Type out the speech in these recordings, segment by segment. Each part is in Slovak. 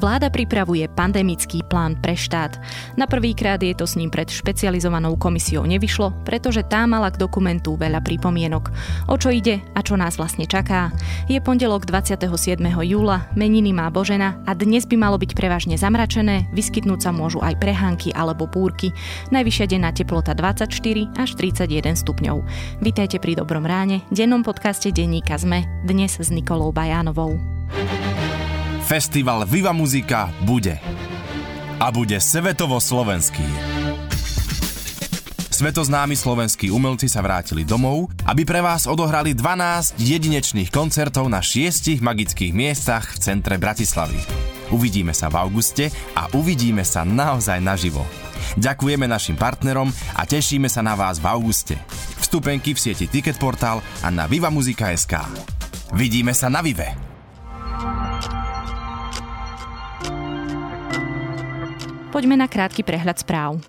Vláda pripravuje pandemický plán pre štát. Na prvýkrát je to s ním pred špecializovanou komisiou nevyšlo, pretože tá mala k dokumentu veľa pripomienok. O čo ide a čo nás vlastne čaká? Je pondelok 27. júla, meniny má Božena a dnes by malo byť prevažne zamračené, vyskytnúť sa môžu aj prehánky alebo búrky. Najvyššia denná teplota 24 až 31 stupňov. Vítajte pri Dobrom ráne, dennom podcaste denníka ZME, dnes s Nikolou Bajánovou. Festival Viva Muzika bude. A bude svetovo slovenský. Svetoznámi slovenskí umelci sa vrátili domov, aby pre vás odohrali 12 jedinečných koncertov na šiestich magických miestach v centre Bratislavy. Uvidíme sa v auguste a uvidíme sa naozaj naživo. Ďakujeme našim partnerom a tešíme sa na vás v auguste. Vstupenky v sieti Ticketportal a na vivamuzika.sk. Vidíme sa na Vive! Poďme na krátky prehľad správ.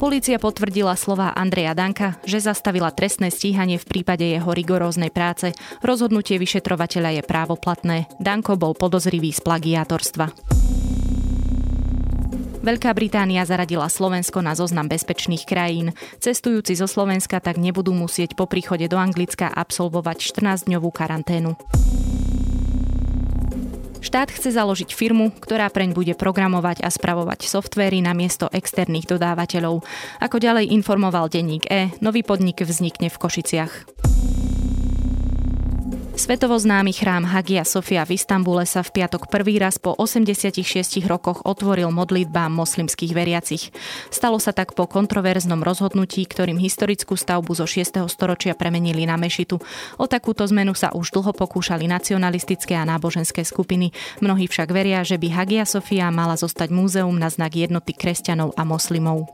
Polícia potvrdila slova Andreja Danka, že zastavila trestné stíhanie v prípade jeho rigoróznej práce. Rozhodnutie vyšetrovateľa je právoplatné. Danko bol podozrivý z plagiátorstva. Veľká Británia zaradila Slovensko na zoznam bezpečných krajín. Cestujúci zo Slovenska tak nebudú musieť po príchode do Anglicka absolvovať 14-dňovú karanténu. Štát chce založiť firmu, ktorá preň bude programovať a spravovať softvéry na miesto externých dodávateľov. Ako ďalej informoval denník E, nový podnik vznikne v Košiciach. Svetovo známy chrám Hagia Sofia v Istambule sa v piatok prvý raz po 86 rokoch otvoril modlitbám moslimských veriacich. Stalo sa tak po kontroverznom rozhodnutí, ktorým historickú stavbu zo 6. storočia premenili na mešitu. O takúto zmenu sa už dlho pokúšali nacionalistické a náboženské skupiny. Mnohí však veria, že by Hagia Sofia mala zostať múzeum na znak jednoty kresťanov a moslimov.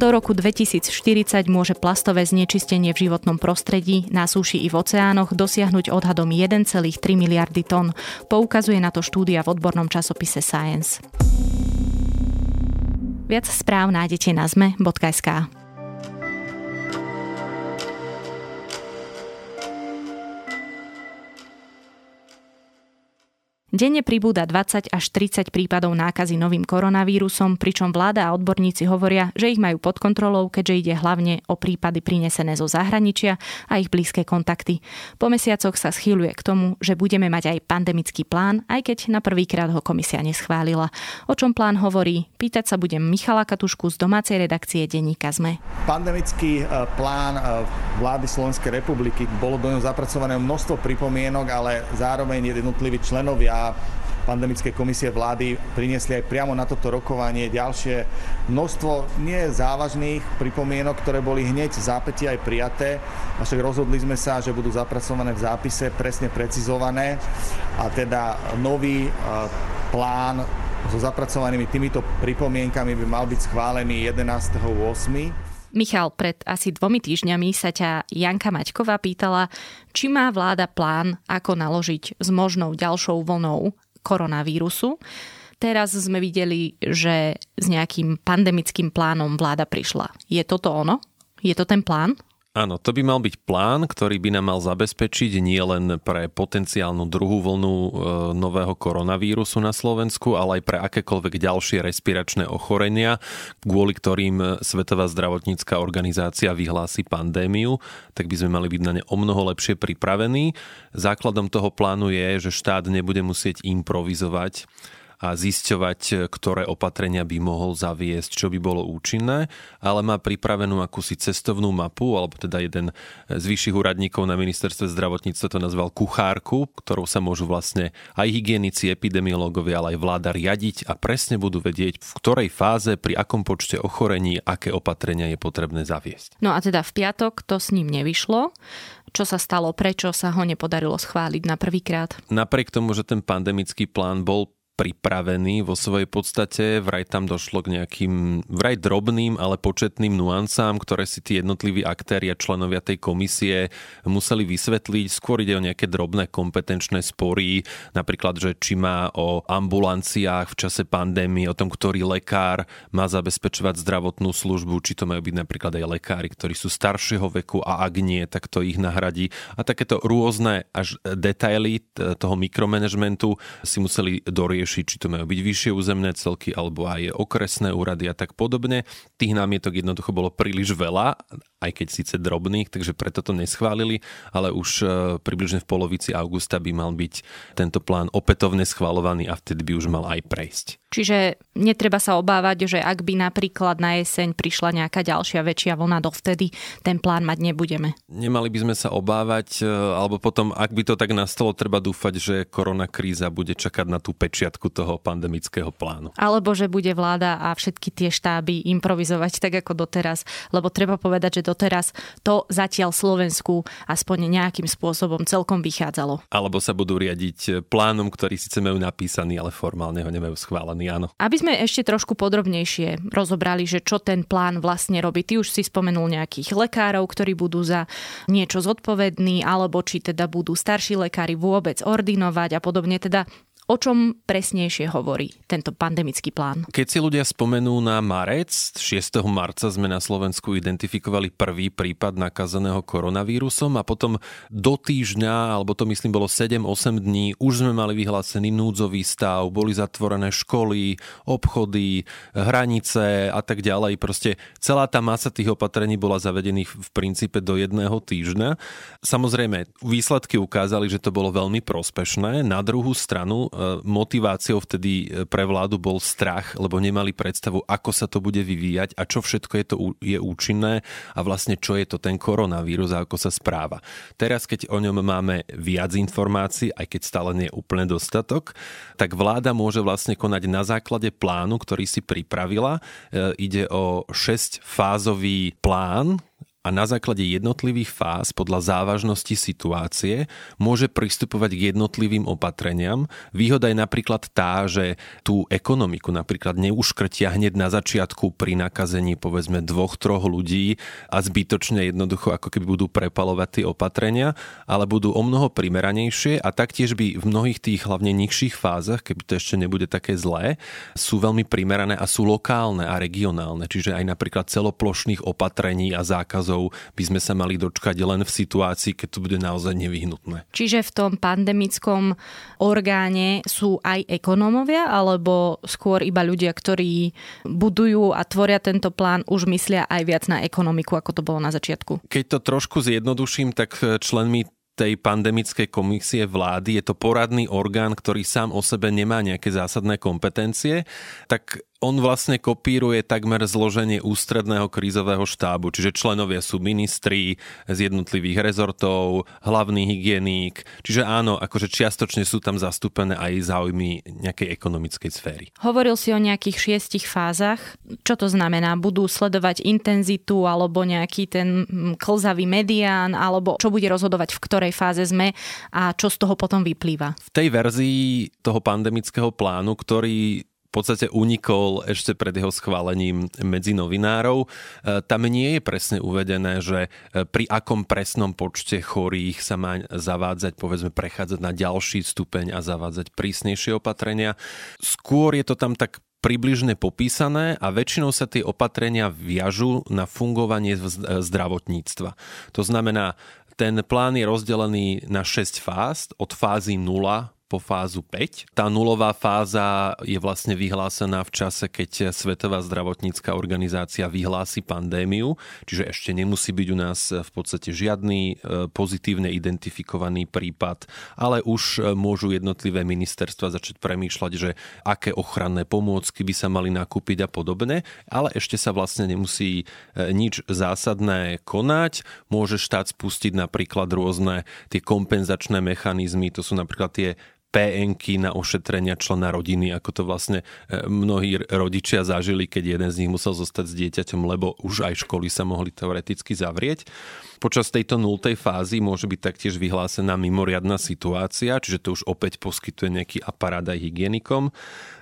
Do roku 2040 môže plastové znečistenie v životnom prostredí, na súši i v oceánoch dosiahnuť odhadom 1,3 miliardy tón. Poukazuje na to štúdia v odbornom časopise Science. Viac správ nájdete na zme.sk. Denne pribúda 20 až 30 prípadov nákazy novým koronavírusom, pričom vláda a odborníci hovoria, že ich majú pod kontrolou, keďže ide hlavne o prípady prinesené zo zahraničia a ich blízke kontakty. Po mesiacoch sa schýľuje k tomu, že budeme mať aj pandemický plán, aj keď na prvýkrát ho komisia neschválila. O čom plán hovorí? Pýtať sa budem Michala Katušku z domácej redakcie denníka ZME. Pandemický e, plán e, vlády Slovenskej republiky bolo do neho zapracované množstvo pripomienok, ale zároveň jednotliví členovia pandemické komisie vlády priniesli aj priamo na toto rokovanie ďalšie množstvo nie závažných pripomienok, ktoré boli hneď v zápäti aj prijaté. A však rozhodli sme sa, že budú zapracované v zápise presne precizované a teda nový plán so zapracovanými týmito pripomienkami by mal byť schválený 11.8. Michal, pred asi dvomi týždňami sa ťa Janka Maťková pýtala, či má vláda plán, ako naložiť s možnou ďalšou vlnou koronavírusu. Teraz sme videli, že s nejakým pandemickým plánom vláda prišla. Je toto ono? Je to ten plán? Áno, to by mal byť plán, ktorý by nám mal zabezpečiť nie len pre potenciálnu druhú vlnu e, nového koronavírusu na Slovensku, ale aj pre akékoľvek ďalšie respiračné ochorenia, kvôli ktorým Svetová zdravotnícká organizácia vyhlási pandémiu, tak by sme mali byť na ne o mnoho lepšie pripravení. Základom toho plánu je, že štát nebude musieť improvizovať a zisťovať, ktoré opatrenia by mohol zaviesť, čo by bolo účinné, ale má pripravenú akúsi cestovnú mapu, alebo teda jeden z vyšších úradníkov na ministerstve zdravotníctva to nazval kuchárku, ktorou sa môžu vlastne aj hygienici, epidemiológovia, ale aj vláda riadiť a presne budú vedieť, v ktorej fáze, pri akom počte ochorení, aké opatrenia je potrebné zaviesť. No a teda v piatok to s ním nevyšlo. Čo sa stalo? Prečo sa ho nepodarilo schváliť na prvýkrát? Napriek tomu, že ten pandemický plán bol pripravený vo svojej podstate. Vraj tam došlo k nejakým vraj drobným, ale početným nuancám, ktoré si tí jednotliví aktéri a členovia tej komisie museli vysvetliť. Skôr ide o nejaké drobné kompetenčné spory, napríklad, že či má o ambulanciách v čase pandémie, o tom, ktorý lekár má zabezpečovať zdravotnú službu, či to majú byť napríklad aj lekári, ktorí sú staršieho veku a ak nie, tak to ich nahradí. A takéto rôzne až detaily toho mikromanagementu si museli doriešiť, či to majú byť vyššie územné celky alebo aj okresné úrady a tak podobne. Tých námietok jednoducho bolo príliš veľa, aj keď síce drobných, takže preto to neschválili, ale už e, približne v polovici augusta by mal byť tento plán opätovne schvalovaný a vtedy by už mal aj prejsť. Čiže netreba sa obávať, že ak by napríklad na jeseň prišla nejaká ďalšia väčšia vlna, dovtedy ten plán mať nebudeme. Nemali by sme sa obávať, e, alebo potom, ak by to tak nastalo, treba dúfať, že korona kríza bude čakať na tú pečiatku toho pandemického plánu. Alebo že bude vláda a všetky tie štáby improvizovať tak ako doteraz, lebo treba povedať, že doteraz to zatiaľ Slovensku aspoň nejakým spôsobom celkom vychádzalo. Alebo sa budú riadiť plánom, ktorý síce majú napísaný, ale formálne ho nemajú schválený plánovaný, áno. Aby sme ešte trošku podrobnejšie rozobrali, že čo ten plán vlastne robí. Ty už si spomenul nejakých lekárov, ktorí budú za niečo zodpovední, alebo či teda budú starší lekári vôbec ordinovať a podobne. Teda O čom presnejšie hovorí tento pandemický plán? Keď si ľudia spomenú na marec, 6. marca sme na Slovensku identifikovali prvý prípad nakazeného koronavírusom a potom do týždňa, alebo to myslím bolo 7-8 dní, už sme mali vyhlásený núdzový stav, boli zatvorené školy, obchody, hranice a tak ďalej. Proste celá tá masa tých opatrení bola zavedených v princípe do jedného týždňa. Samozrejme, výsledky ukázali, že to bolo veľmi prospešné. Na druhú stranu motiváciou vtedy e, pre vládu bol strach, lebo nemali predstavu, ako sa to bude vyvíjať a čo všetko je to je účinné a vlastne čo je to ten koronavírus a ako sa správa. Teraz, keď o ňom máme viac informácií, aj keď stále nie je úplne dostatok, tak vláda môže vlastne konať na základe plánu, ktorý si pripravila. E, ide o 6-fázový plán, a na základe jednotlivých fáz podľa závažnosti situácie môže pristupovať k jednotlivým opatreniam. Výhoda je napríklad tá, že tú ekonomiku napríklad neuškrtia hneď na začiatku pri nakazení povedzme dvoch, troch ľudí a zbytočne jednoducho ako keby budú prepalovať tie opatrenia, ale budú o mnoho primeranejšie a taktiež by v mnohých tých hlavne nižších fázach, keby to ešte nebude také zlé, sú veľmi primerané a sú lokálne a regionálne. Čiže aj napríklad celoplošných opatrení a zákazov zákazov by sme sa mali dočkať len v situácii, keď to bude naozaj nevyhnutné. Čiže v tom pandemickom orgáne sú aj ekonómovia, alebo skôr iba ľudia, ktorí budujú a tvoria tento plán, už myslia aj viac na ekonomiku, ako to bolo na začiatku? Keď to trošku zjednoduším, tak členmi tej pandemickej komisie vlády. Je to poradný orgán, ktorý sám o sebe nemá nejaké zásadné kompetencie, tak on vlastne kopíruje takmer zloženie ústredného krízového štábu, čiže členovia sú ministri z jednotlivých rezortov, hlavný hygieník, čiže áno, akože čiastočne sú tam zastúpené aj záujmy nejakej ekonomickej sféry. Hovoril si o nejakých šiestich fázach. Čo to znamená? Budú sledovať intenzitu alebo nejaký ten mm, klzavý medián, alebo čo bude rozhodovať, v ktorej fáze sme a čo z toho potom vyplýva? V tej verzii toho pandemického plánu, ktorý v podstate unikol ešte pred jeho schválením medzi novinárov. E, tam nie je presne uvedené, že e, pri akom presnom počte chorých sa má zavádzať, povedzme, prechádzať na ďalší stupeň a zavádzať prísnejšie opatrenia. Skôr je to tam tak približne popísané a väčšinou sa tie opatrenia viažú na fungovanie zdravotníctva. To znamená, ten plán je rozdelený na 6 fáz, od fázy 0 po fázu 5. Tá nulová fáza je vlastne vyhlásená v čase, keď Svetová zdravotnícká organizácia vyhlási pandémiu, čiže ešte nemusí byť u nás v podstate žiadny e, pozitívne identifikovaný prípad, ale už e, môžu jednotlivé ministerstva začať premýšľať, že aké ochranné pomôcky by sa mali nakúpiť a podobne, ale ešte sa vlastne nemusí e, nič zásadné konať. Môže štát spustiť napríklad rôzne tie kompenzačné mechanizmy, to sú napríklad tie PNky na ošetrenia člena rodiny, ako to vlastne e, mnohí rodičia zažili, keď jeden z nich musel zostať s dieťaťom, lebo už aj školy sa mohli teoreticky zavrieť. Počas tejto nultej fázy môže byť taktiež vyhlásená mimoriadná situácia, čiže to už opäť poskytuje nejaký aparát aj hygienikom.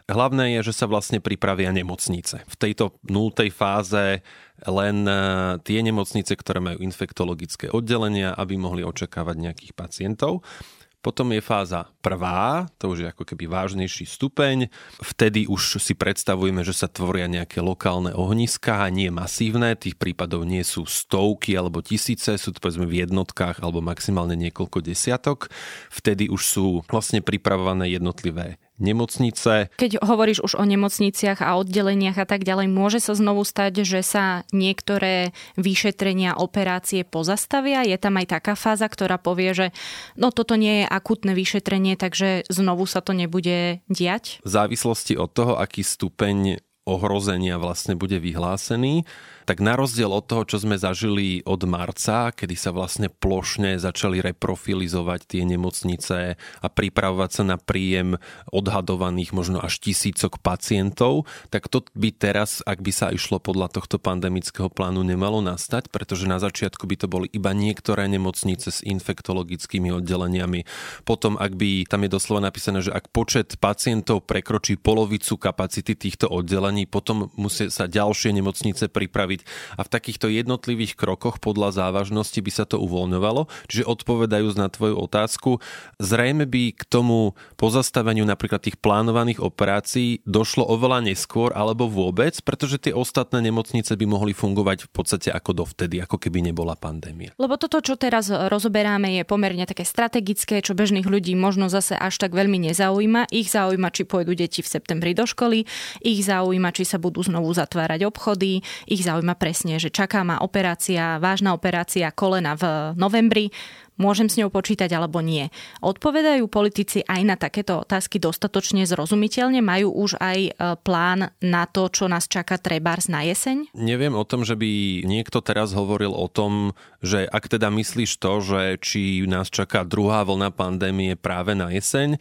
Hlavné je, že sa vlastne pripravia nemocnice. V tejto nultej fáze len e, tie nemocnice, ktoré majú infektologické oddelenia, aby mohli očakávať nejakých pacientov. Potom je fáza prvá, to už je ako keby vážnejší stupeň. Vtedy už si predstavujeme, že sa tvoria nejaké lokálne ohniska nie masívne. Tých prípadov nie sú stovky alebo tisíce, sú to povedzme v jednotkách alebo maximálne niekoľko desiatok. Vtedy už sú vlastne pripravované jednotlivé nemocnice. Keď hovoríš už o nemocniciach a oddeleniach a tak ďalej, môže sa znovu stať, že sa niektoré vyšetrenia, operácie pozastavia? Je tam aj taká fáza, ktorá povie, že no toto nie je akutné vyšetrenie, takže znovu sa to nebude diať? V závislosti od toho, aký stupeň ohrozenia vlastne bude vyhlásený, tak na rozdiel od toho, čo sme zažili od marca, kedy sa vlastne plošne začali reprofilizovať tie nemocnice a pripravovať sa na príjem odhadovaných možno až tisícok pacientov, tak to by teraz, ak by sa išlo podľa tohto pandemického plánu, nemalo nastať, pretože na začiatku by to boli iba niektoré nemocnice s infektologickými oddeleniami. Potom, ak by, tam je doslova napísané, že ak počet pacientov prekročí polovicu kapacity týchto oddelení, potom musia sa ďalšie nemocnice pripraviť robiť. A v takýchto jednotlivých krokoch podľa závažnosti by sa to uvoľňovalo. Čiže odpovedajúc na tvoju otázku, zrejme by k tomu pozastaveniu napríklad tých plánovaných operácií došlo oveľa neskôr alebo vôbec, pretože tie ostatné nemocnice by mohli fungovať v podstate ako dovtedy, ako keby nebola pandémia. Lebo toto, čo teraz rozoberáme, je pomerne také strategické, čo bežných ľudí možno zase až tak veľmi nezaujíma. Ich zaujíma, či pôjdu deti v septembri do školy, ich zaujíma, či sa budú znovu zatvárať obchody, ich zaujíma ma presne, že čaká ma operácia, vážna operácia kolena v novembri, môžem s ňou počítať alebo nie. Odpovedajú politici aj na takéto otázky dostatočne zrozumiteľne? Majú už aj e, plán na to, čo nás čaká trebárs na jeseň? Neviem o tom, že by niekto teraz hovoril o tom, že ak teda myslíš to, že či nás čaká druhá vlna pandémie práve na jeseň,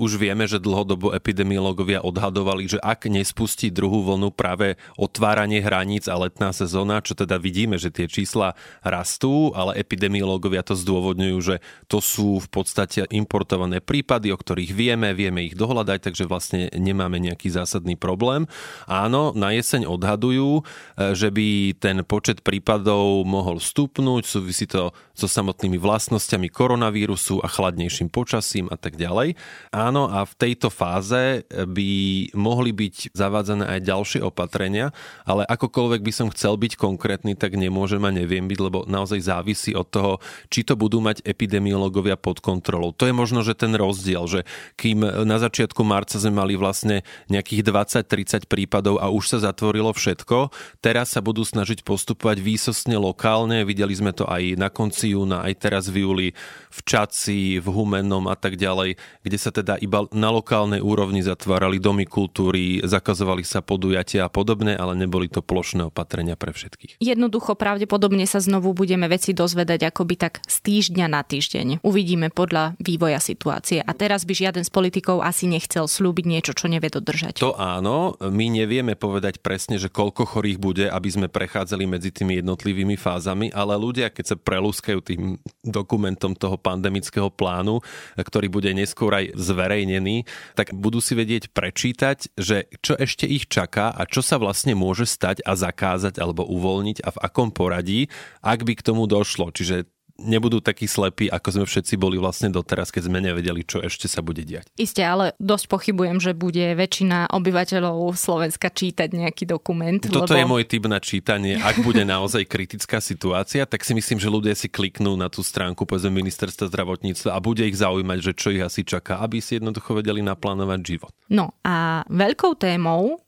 už vieme, že dlhodobo epidemiológovia odhadovali, že ak nespustí druhú vlnu práve otváranie hraníc a letná sezóna, čo teda vidíme, že tie čísla rastú, ale epidemiológovia to zdôvodňujú, že to sú v podstate importované prípady, o ktorých vieme, vieme ich dohľadať, takže vlastne nemáme nejaký zásadný problém. Áno, na jeseň odhadujú, e, že by ten počet prípadov mohol stupnúť, súvisí to so samotnými vlastnosťami koronavírusu a chladnejším počasím a tak ďalej. Áno, Áno, a v tejto fáze by mohli byť zavádzané aj ďalšie opatrenia, ale akokoľvek by som chcel byť konkrétny, tak nemôžem a neviem byť, lebo naozaj závisí od toho, či to budú mať epidemiológovia pod kontrolou. To je možno, že ten rozdiel, že kým na začiatku marca sme mali vlastne nejakých 20-30 prípadov a už sa zatvorilo všetko, teraz sa budú snažiť postupovať výsostne lokálne. Videli sme to aj na konci júna, aj teraz v júli v Čaci, v Humennom a tak ďalej, kde sa teda iba na lokálnej úrovni zatvárali domy kultúry, zakazovali sa podujatia a podobné, ale neboli to plošné opatrenia pre všetkých. Jednoducho pravdepodobne sa znovu budeme veci dozvedať akoby tak z týždňa na týždeň. Uvidíme podľa vývoja situácie. A teraz by žiaden z politikov asi nechcel slúbiť niečo, čo nevie dodržať. To áno, my nevieme povedať presne, že koľko chorých bude, aby sme prechádzali medzi tými jednotlivými fázami, ale ľudia, keď sa prelúskajú tým dokumentom toho pandemického plánu, ktorý bude neskôr aj zver zverejnený, tak budú si vedieť prečítať, že čo ešte ich čaká a čo sa vlastne môže stať a zakázať alebo uvoľniť a v akom poradí, ak by k tomu došlo. Čiže nebudú takí slepí, ako sme všetci boli vlastne doteraz, keď sme nevedeli, čo ešte sa bude diať. Isté, ale dosť pochybujem, že bude väčšina obyvateľov Slovenska čítať nejaký dokument. Toto lebo... je môj typ na čítanie. Ak bude naozaj kritická situácia, tak si myslím, že ľudia si kliknú na tú stránku povedzme ministerstva zdravotníctva a bude ich zaujímať, že čo ich asi čaká, aby si jednoducho vedeli naplánovať život. No a veľkou témou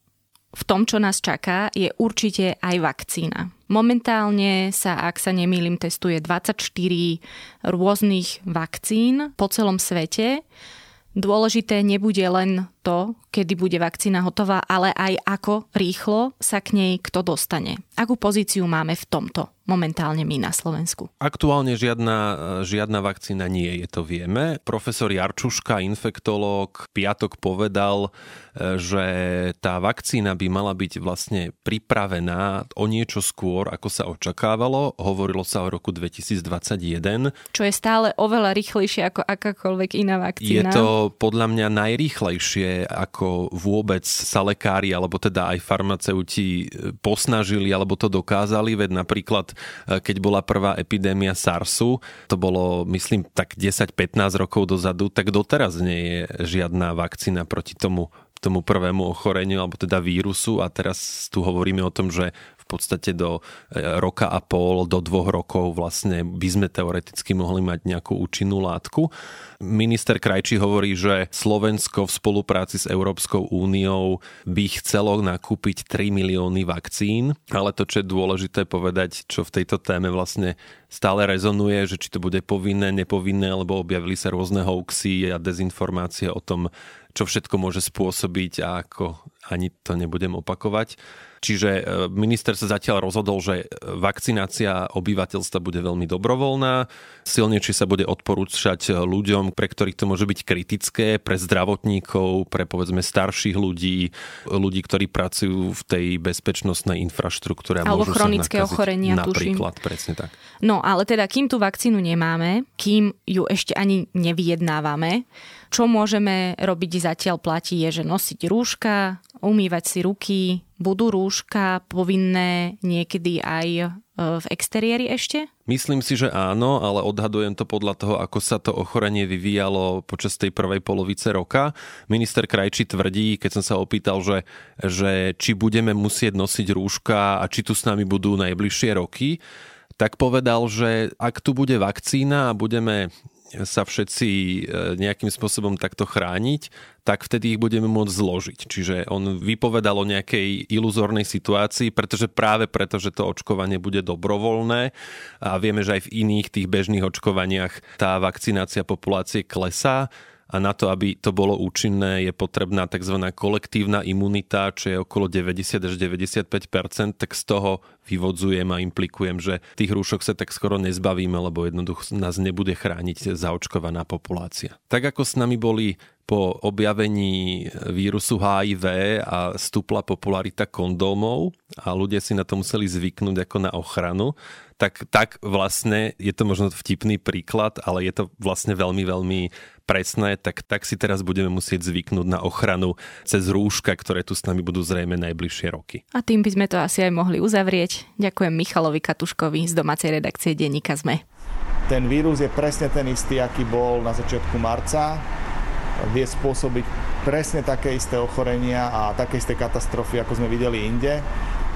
v tom, čo nás čaká, je určite aj vakcína. Momentálne sa, ak sa nemýlim, testuje 24 rôznych vakcín po celom svete. Dôležité nebude len to, kedy bude vakcína hotová, ale aj ako rýchlo sa k nej kto dostane. Akú pozíciu máme v tomto? momentálne my na Slovensku? Aktuálne žiadna, žiadna vakcína nie je, to vieme. Profesor Jarčuška, infektológ, piatok povedal, že tá vakcína by mala byť vlastne pripravená o niečo skôr, ako sa očakávalo. Hovorilo sa o roku 2021. Čo je stále oveľa rýchlejšie ako akákoľvek iná vakcína. Je to podľa mňa najrýchlejšie, ako vôbec sa lekári, alebo teda aj farmaceuti posnažili, alebo to dokázali, veď napríklad Eh, keď bola prvá epidémia SARSu, to bolo myslím tak 10-15 rokov dozadu, tak doteraz nie je žiadna vakcína proti tomu tomu prvému ochoreniu, alebo teda vírusu. A teraz tu hovoríme o tom, že podstate do e, roka a pol, do dvoch rokov vlastne by sme teoreticky mohli mať nejakú účinnú látku. Minister Krajčí hovorí, že Slovensko v spolupráci s Európskou úniou by chcelo nakúpiť 3 milióny vakcín, ale to, čo je dôležité povedať, čo v tejto téme vlastne stále rezonuje, že či to bude povinné, nepovinné, lebo objavili sa rôzne hoaxy a dezinformácie o tom, čo všetko môže spôsobiť a ako ani to nebudem opakovať. Čiže e, minister sa zatiaľ rozhodol, že vakcinácia obyvateľstva bude veľmi dobrovoľná, silnejšie sa bude odporúčať ľuďom, pre ktorých to môže byť kritické, pre zdravotníkov, pre povedzme starších ľudí, ľudí, ktorí pracujú v tej bezpečnostnej infraštruktúre. Alebo chronické ochorenia, Napríklad, tuším. presne tak. No, ale teda, kým tú vakcínu nemáme, kým ju ešte ani nevyjednávame, čo môžeme robiť zatiaľ platí je, že nosiť rúška, umývať si ruky, budú rúška povinné niekedy aj e, v exteriéri ešte? Myslím si, že áno, ale odhadujem to podľa toho, ako sa to ochorenie vyvíjalo počas tej prvej polovice roka. Minister Krajči tvrdí, keď som sa opýtal, že, že či budeme musieť nosiť rúška a či tu s nami budú najbližšie roky, tak povedal, že ak tu bude vakcína a budeme sa všetci e, nejakým spôsobom takto chrániť, tak vtedy ich budeme môcť zložiť. Čiže on vypovedal o nejakej iluzórnej situácii, pretože práve preto, že to očkovanie bude dobrovoľné a vieme, že aj v iných tých bežných očkovaniach tá vakcinácia populácie klesá, a na to, aby to bolo účinné, je potrebná tzv. kolektívna imunita, čo je okolo 90 až 95% tak z toho vyvodzujem a implikujem, že tých rúšok sa tak skoro nezbavíme, lebo jednoducho nás nebude chrániť zaočkovaná populácia. Tak ako s nami boli po objavení vírusu HIV a stúpla popularita kondómov a ľudia si na to museli zvyknúť ako na ochranu, tak, tak vlastne je to možno vtipný príklad, ale je to vlastne veľmi, veľmi presné, tak, tak si teraz budeme musieť zvyknúť na ochranu cez rúška, ktoré tu s nami budú zrejme najbližšie roky. A tým by sme to asi aj mohli uzavrieť. Ďakujem Michalovi Katuškovi z domácej redakcie Denníka ZME. Ten vírus je presne ten istý, aký bol na začiatku marca. Vie spôsobiť presne také isté ochorenia a také isté katastrofy, ako sme videli inde.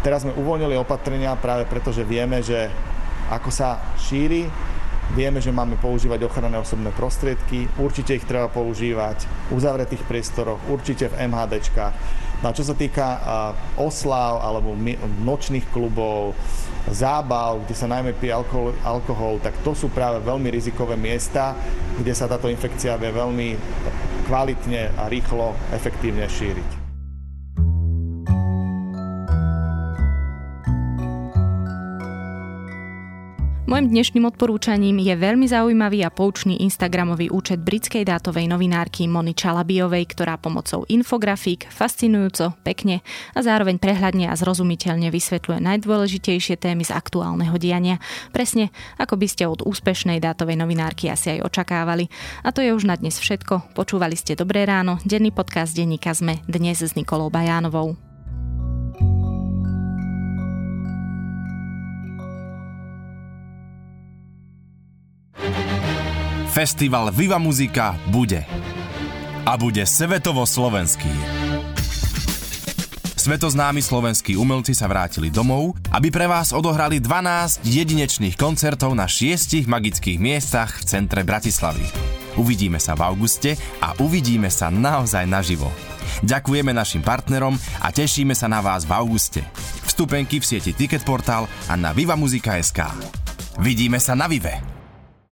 Teraz sme uvoľnili opatrenia práve preto, že vieme, že ako sa šíri, Vieme, že máme používať ochranné osobné prostriedky, určite ich treba používať v uzavretých priestoroch, určite v MHDčkách. No a čo sa týka oslav alebo nočných klubov, zábav, kde sa najmä pije alkohol, alkohol, tak to sú práve veľmi rizikové miesta, kde sa táto infekcia vie veľmi kvalitne a rýchlo, efektívne šíriť. Mojím dnešným odporúčaním je veľmi zaujímavý a poučný Instagramový účet britskej dátovej novinárky Moni Čalabiovej, ktorá pomocou infografík fascinujúco, pekne a zároveň prehľadne a zrozumiteľne vysvetľuje najdôležitejšie témy z aktuálneho diania, presne ako by ste od úspešnej dátovej novinárky asi aj očakávali. A to je už na dnes všetko. Počúvali ste Dobré ráno, denný podcast denníka ZME, dnes s Nikolou Bajánovou. Festival Viva Muzika bude. A bude svetovo slovenský. Svetoznámi slovenskí umelci sa vrátili domov, aby pre vás odohrali 12 jedinečných koncertov na šiestich magických miestach v centre Bratislavy. Uvidíme sa v auguste a uvidíme sa naozaj naživo. Ďakujeme našim partnerom a tešíme sa na vás v auguste. Vstupenky v sieti Ticketportal a na vivamuzika.sk. Vidíme sa na Vive!